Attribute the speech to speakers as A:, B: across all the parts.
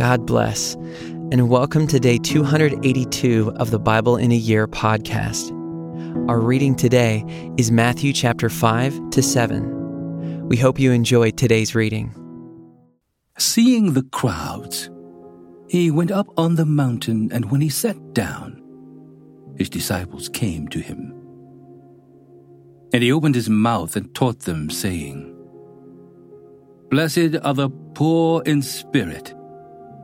A: God bless, and welcome to day 282 of the Bible in a Year podcast. Our reading today is Matthew chapter 5 to 7. We hope you enjoy today's reading.
B: Seeing the crowds, he went up on the mountain, and when he sat down, his disciples came to him. And he opened his mouth and taught them, saying, Blessed are the poor in spirit,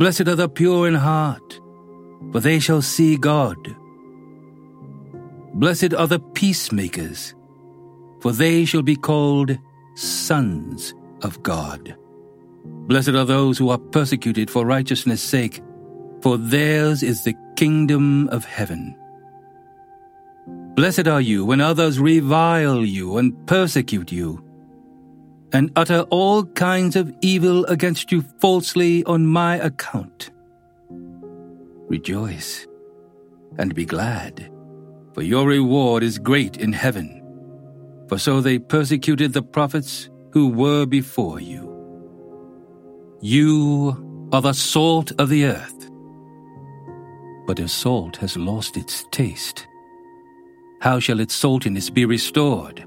B: Blessed are the pure in heart, for they shall see God. Blessed are the peacemakers, for they shall be called sons of God. Blessed are those who are persecuted for righteousness' sake, for theirs is the kingdom of heaven. Blessed are you when others revile you and persecute you and utter all kinds of evil against you falsely on my account. Rejoice and be glad, for your reward is great in heaven. For so they persecuted the prophets who were before you. You are the salt of the earth. But if salt has lost its taste, how shall its saltiness be restored?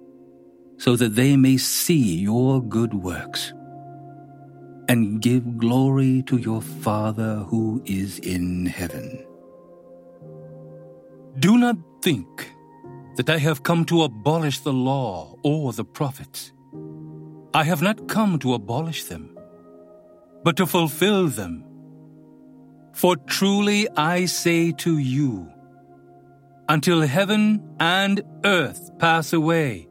B: so that they may see your good works and give glory to your Father who is in heaven. Do not think that I have come to abolish the law or the prophets. I have not come to abolish them, but to fulfill them. For truly I say to you, until heaven and earth pass away,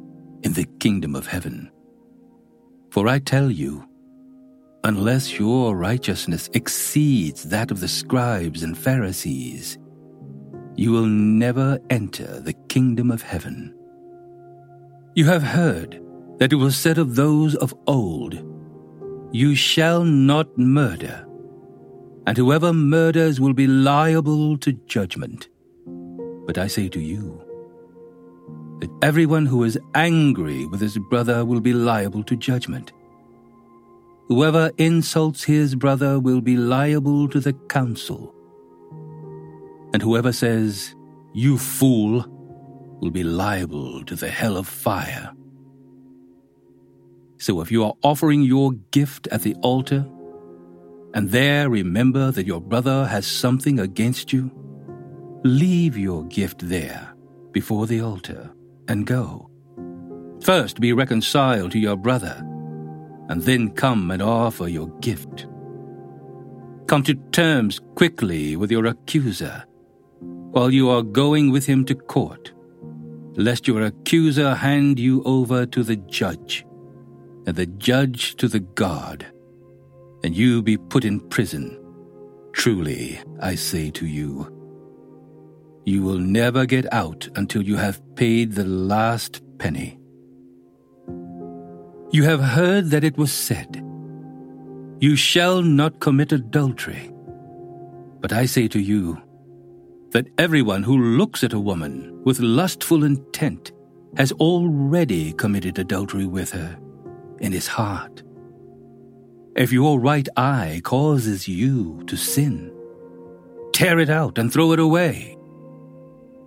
B: in the kingdom of heaven. For I tell you, unless your righteousness exceeds that of the scribes and Pharisees, you will never enter the kingdom of heaven. You have heard that it was said of those of old, You shall not murder, and whoever murders will be liable to judgment. But I say to you, that everyone who is angry with his brother will be liable to judgment. Whoever insults his brother will be liable to the council. And whoever says, You fool, will be liable to the hell of fire. So if you are offering your gift at the altar, and there remember that your brother has something against you, leave your gift there before the altar and go. First be reconciled to your brother, and then come and offer your gift. Come to terms quickly with your accuser while you are going with him to court, lest your accuser hand you over to the judge, and the judge to the guard, and you be put in prison. Truly, I say to you, you will never get out until you have paid the last penny. You have heard that it was said, You shall not commit adultery. But I say to you, that everyone who looks at a woman with lustful intent has already committed adultery with her in his heart. If your right eye causes you to sin, tear it out and throw it away.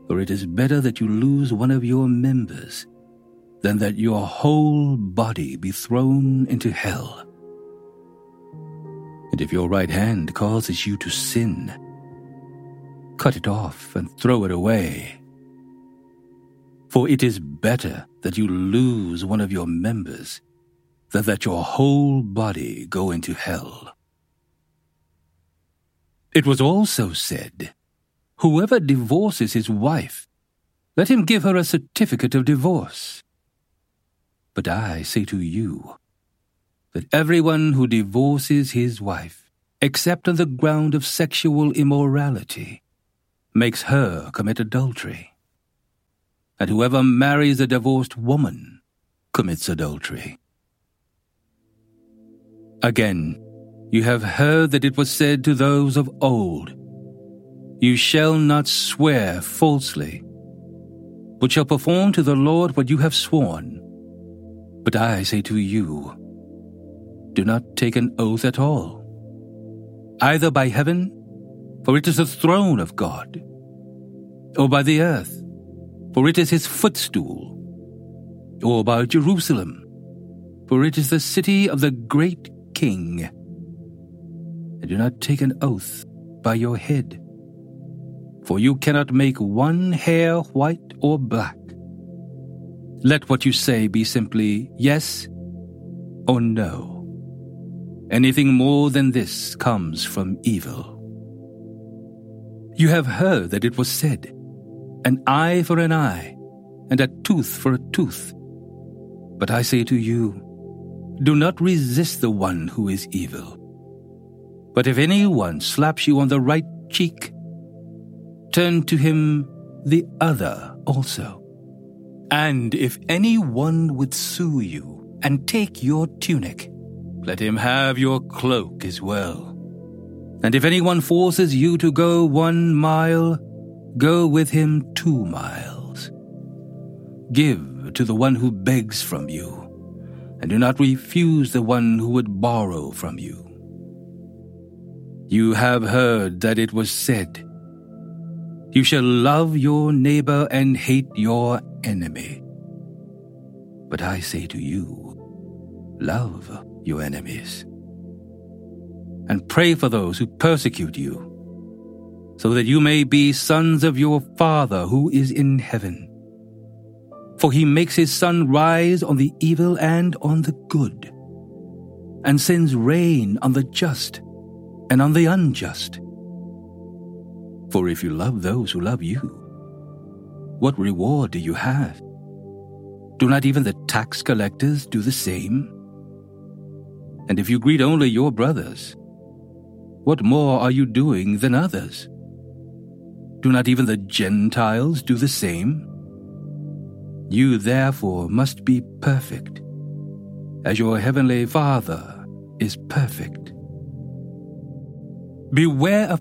B: For it is better that you lose one of your members than that your whole body be thrown into hell. And if your right hand causes you to sin, cut it off and throw it away. For it is better that you lose one of your members than that your whole body go into hell. It was also said, Whoever divorces his wife, let him give her a certificate of divorce. But I say to you, that everyone who divorces his wife, except on the ground of sexual immorality, makes her commit adultery. And whoever marries a divorced woman commits adultery. Again, you have heard that it was said to those of old, You shall not swear falsely, but shall perform to the Lord what you have sworn. But I say to you, do not take an oath at all, either by heaven, for it is the throne of God, or by the earth, for it is his footstool, or by Jerusalem, for it is the city of the great king. And do not take an oath by your head, for you cannot make one hair white or black. Let what you say be simply yes or no. Anything more than this comes from evil. You have heard that it was said, an eye for an eye, and a tooth for a tooth. But I say to you, do not resist the one who is evil. But if anyone slaps you on the right cheek, turn to him the other also. And if anyone would sue you and take your tunic, let him have your cloak as well. And if anyone forces you to go one mile, go with him two miles. Give to the one who begs from you, and do not refuse the one who would borrow from you. You have heard that it was said, You shall love your neighbor and hate your enemy. But I say to you, love your enemies and pray for those who persecute you, so that you may be sons of your Father who is in heaven. For he makes his sun rise on the evil and on the good, and sends rain on the just and on the unjust. For if you love those who love you, what reward do you have? Do not even the tax collectors do the same? And if you greet only your brothers, what more are you doing than others? Do not even the Gentiles do the same? You therefore must be perfect, as your heavenly Father is perfect. Beware of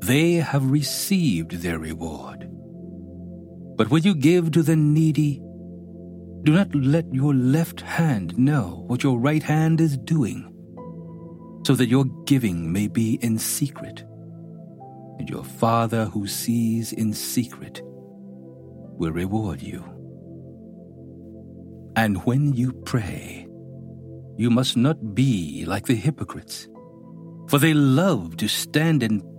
B: they have received their reward. But when you give to the needy, do not let your left hand know what your right hand is doing, so that your giving may be in secret. And your Father who sees in secret will reward you. And when you pray, you must not be like the hypocrites, for they love to stand and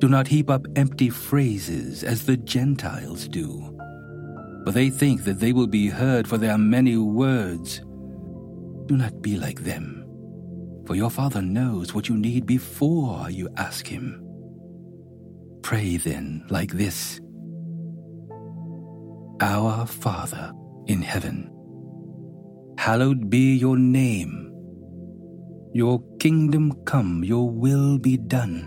B: do not heap up empty phrases as the Gentiles do, for they think that they will be heard for their many words. Do not be like them, for your Father knows what you need before you ask Him. Pray then like this Our Father in heaven, hallowed be your name. Your kingdom come, your will be done,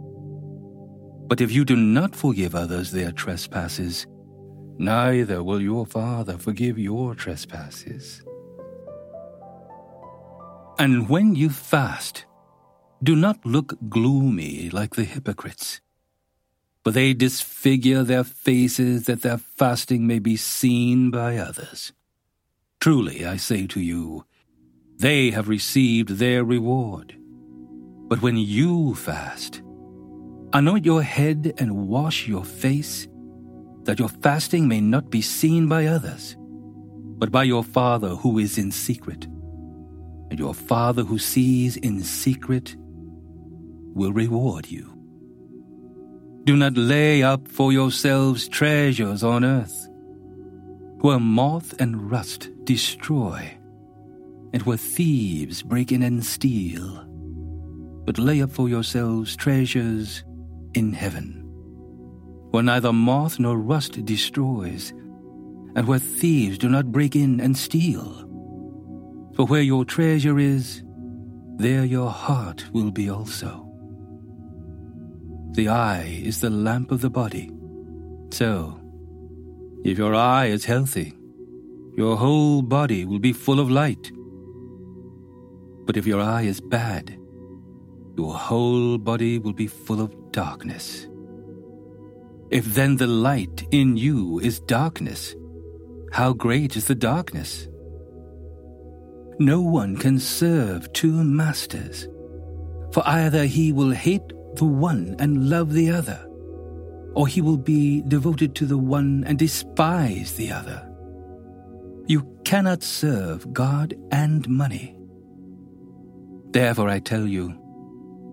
B: But if you do not forgive others their trespasses, neither will your Father forgive your trespasses. And when you fast, do not look gloomy like the hypocrites for they disfigure their faces that their fasting may be seen by others. Truly, I say to you, they have received their reward. But when you fast, anoint your head and wash your face, that your fasting may not be seen by others, but by your Father who is in secret. And your Father who sees in secret will reward you. Do not lay up for yourselves treasures on earth, where moth and rust destroy, and where thieves break in and steal. But lay up for yourselves treasures in heaven, where neither moth nor rust destroys, and where thieves do not break in and steal. For where your treasure is, there your heart will be also. The eye is the lamp of the body. So, if your eye is healthy, your whole body will be full of light. But if your eye is bad, your whole body will be full of darkness. If then the light in you is darkness, how great is the darkness? No one can serve two masters, for either he will hate the one and love the other, or he will be devoted to the one and despise the other. You cannot serve God and money. Therefore, I tell you,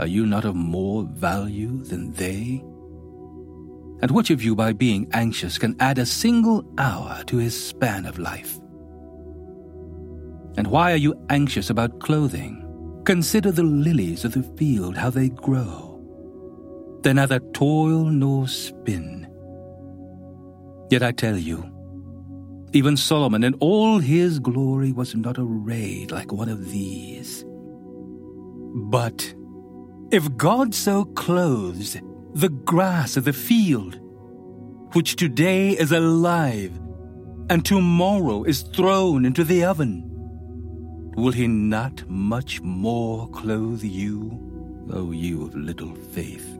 B: Are you not of more value than they? And which of you, by being anxious, can add a single hour to his span of life? And why are you anxious about clothing? Consider the lilies of the field, how they grow. They neither toil nor spin. Yet I tell you, even Solomon in all his glory was not arrayed like one of these. But if God so clothes the grass of the field, which today is alive and tomorrow is thrown into the oven, will he not much more clothe you, O you of little faith?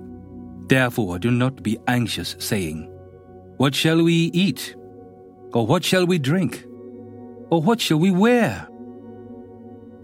B: Therefore, do not be anxious, saying, What shall we eat? Or what shall we drink? Or what shall we wear?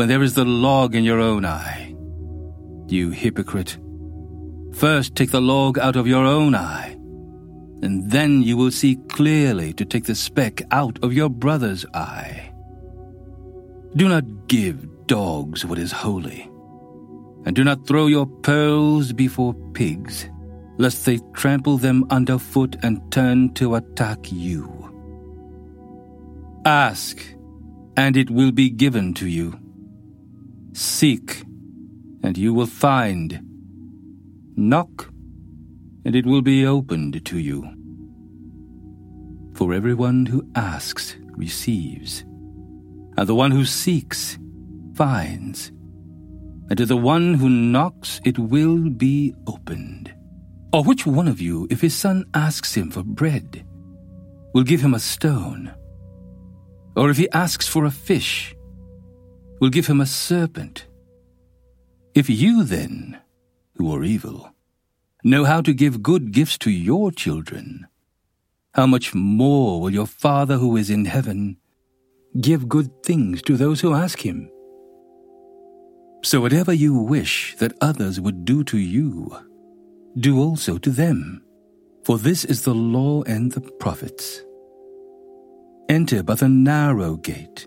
B: when there is the log in your own eye? You hypocrite. First take the log out of your own eye, and then you will see clearly to take the speck out of your brother's eye. Do not give dogs what is holy, and do not throw your pearls before pigs, lest they trample them underfoot and turn to attack you. Ask, and it will be given to you. Seek, and you will find. Knock, and it will be opened to you. For everyone who asks receives, and the one who seeks finds, and to the one who knocks it will be opened. Or which one of you, if his son asks him for bread, will give him a stone? Or if he asks for a fish, will give him a serpent? If you then, who are evil, know how to give good gifts to your children, how much more will your Father who is in heaven give good things to those who ask him? So whatever you wish that others would do to you, do also to them, for this is the law and the prophets. Enter by the narrow gate,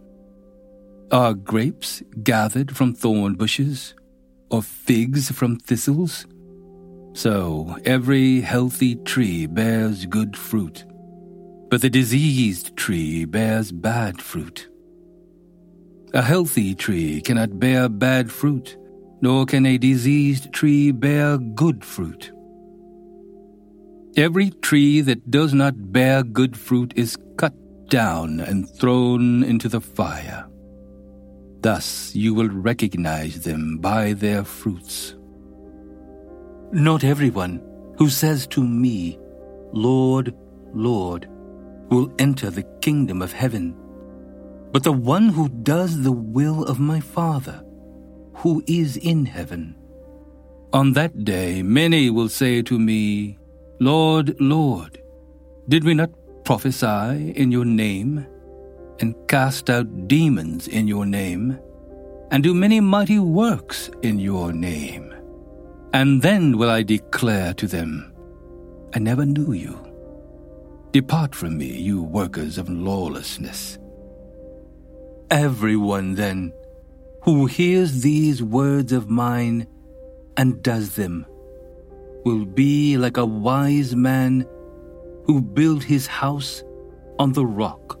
B: Are grapes gathered from thorn bushes, or figs from thistles? So every healthy tree bears good fruit, but the diseased tree bears bad fruit. A healthy tree cannot bear bad fruit, nor can a diseased tree bear good fruit. Every tree that does not bear good fruit is cut down and thrown into the fire. Thus you will recognize them by their fruits. Not everyone who says to me, Lord, Lord, will enter the kingdom of heaven, but the one who does the will of my Father, who is in heaven. On that day, many will say to me, Lord, Lord, did we not prophesy in your name, and cast out demons in your name, and do many mighty works in your name? And then will I declare to them, I never knew you. Depart from me, you workers of lawlessness. Everyone, then, who hears these words of mine and does them will be like a wise man who built his house on the rock.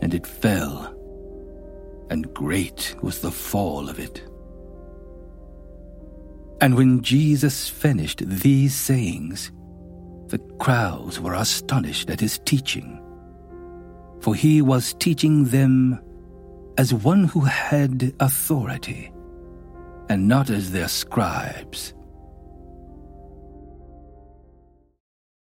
B: and it fell, and great was the fall of it. And when Jesus finished these sayings, the crowds were astonished at his teaching, for he was teaching them as one who had authority, and not as their scribes.